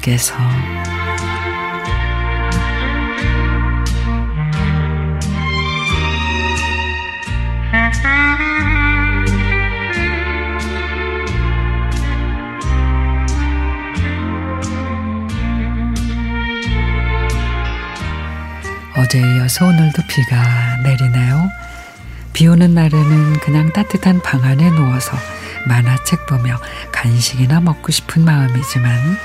감옥에서 어제에 이어서 오늘도 비가 내리네요. 비 오는 날에는 그냥 따뜻한 방 안에 누워서 만화책 보며 간식이나 먹고 싶은 마음이지만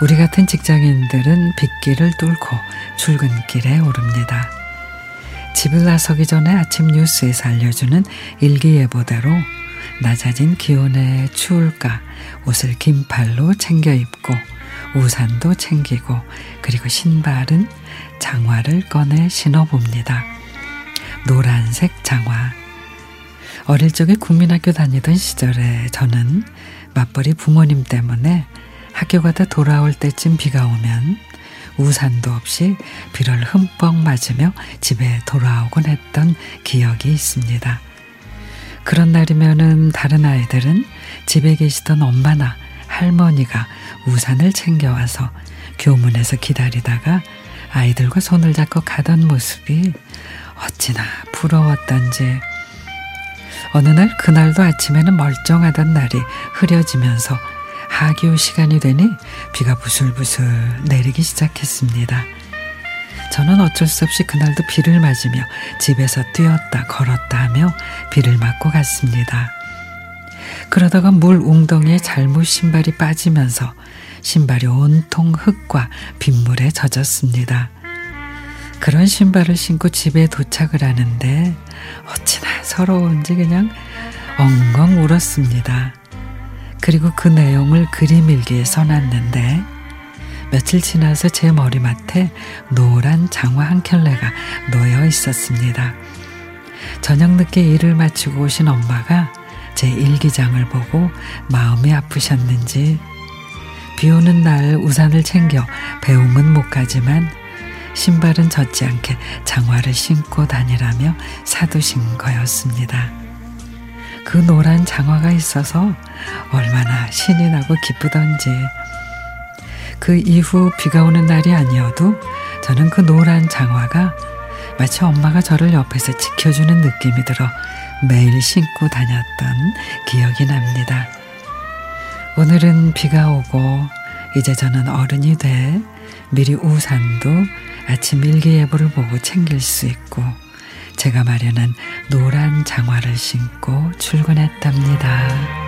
우리 같은 직장인들은 빗길을 뚫고 출근길에 오릅니다. 집을 나서기 전에 아침 뉴스에서 알려주는 일기예보대로 낮아진 기온에 추울까 옷을 긴 팔로 챙겨 입고 우산도 챙기고 그리고 신발은 장화를 꺼내 신어봅니다. 노란색 장화. 어릴 적에 국민학교 다니던 시절에 저는 맞벌이 부모님 때문에 학교 가다 돌아올 때쯤 비가 오면 우산도 없이 비를 흠뻑 맞으며 집에 돌아오곤 했던 기억이 있습니다. 그런 날이면은 다른 아이들은 집에 계시던 엄마나 할머니가 우산을 챙겨와서 교문에서 기다리다가 아이들과 손을 잡고 가던 모습이 어찌나 부러웠던지 어느 날 그날도 아침에는 멀쩡하던 날이 흐려지면서 하교 시간이 되니 비가 부슬부슬 내리기 시작했습니다. 저는 어쩔 수 없이 그날도 비를 맞으며 집에서 뛰었다 걸었다 하며 비를 맞고 갔습니다. 그러다가 물 웅덩이에 잘못 신발이 빠지면서 신발이 온통 흙과 빗물에 젖었습니다. 그런 신발을 신고 집에 도착을 하는데 어찌나 서러운지 그냥 엉엉 울었습니다. 그리고 그 내용을 그림 일기에 써놨는데 며칠 지나서 제 머리맡에 노란 장화 한 켤레가 놓여 있었습니다. 저녁 늦게 일을 마치고 오신 엄마가 제 일기장을 보고 마음이 아프셨는지 비 오는 날 우산을 챙겨 배움은 못 가지만 신발은 젖지 않게 장화를 신고 다니라며 사두신 거였습니다. 그 노란 장화가 있어서 얼마나 신이 나고 기쁘던지. 그 이후 비가 오는 날이 아니어도 저는 그 노란 장화가 마치 엄마가 저를 옆에서 지켜주는 느낌이 들어 매일 신고 다녔던 기억이 납니다. 오늘은 비가 오고 이제 저는 어른이 돼 미리 우산도 아침 일기예보를 보고 챙길 수 있고 제가 마련한 노란 장화를 신고 출근했답니다.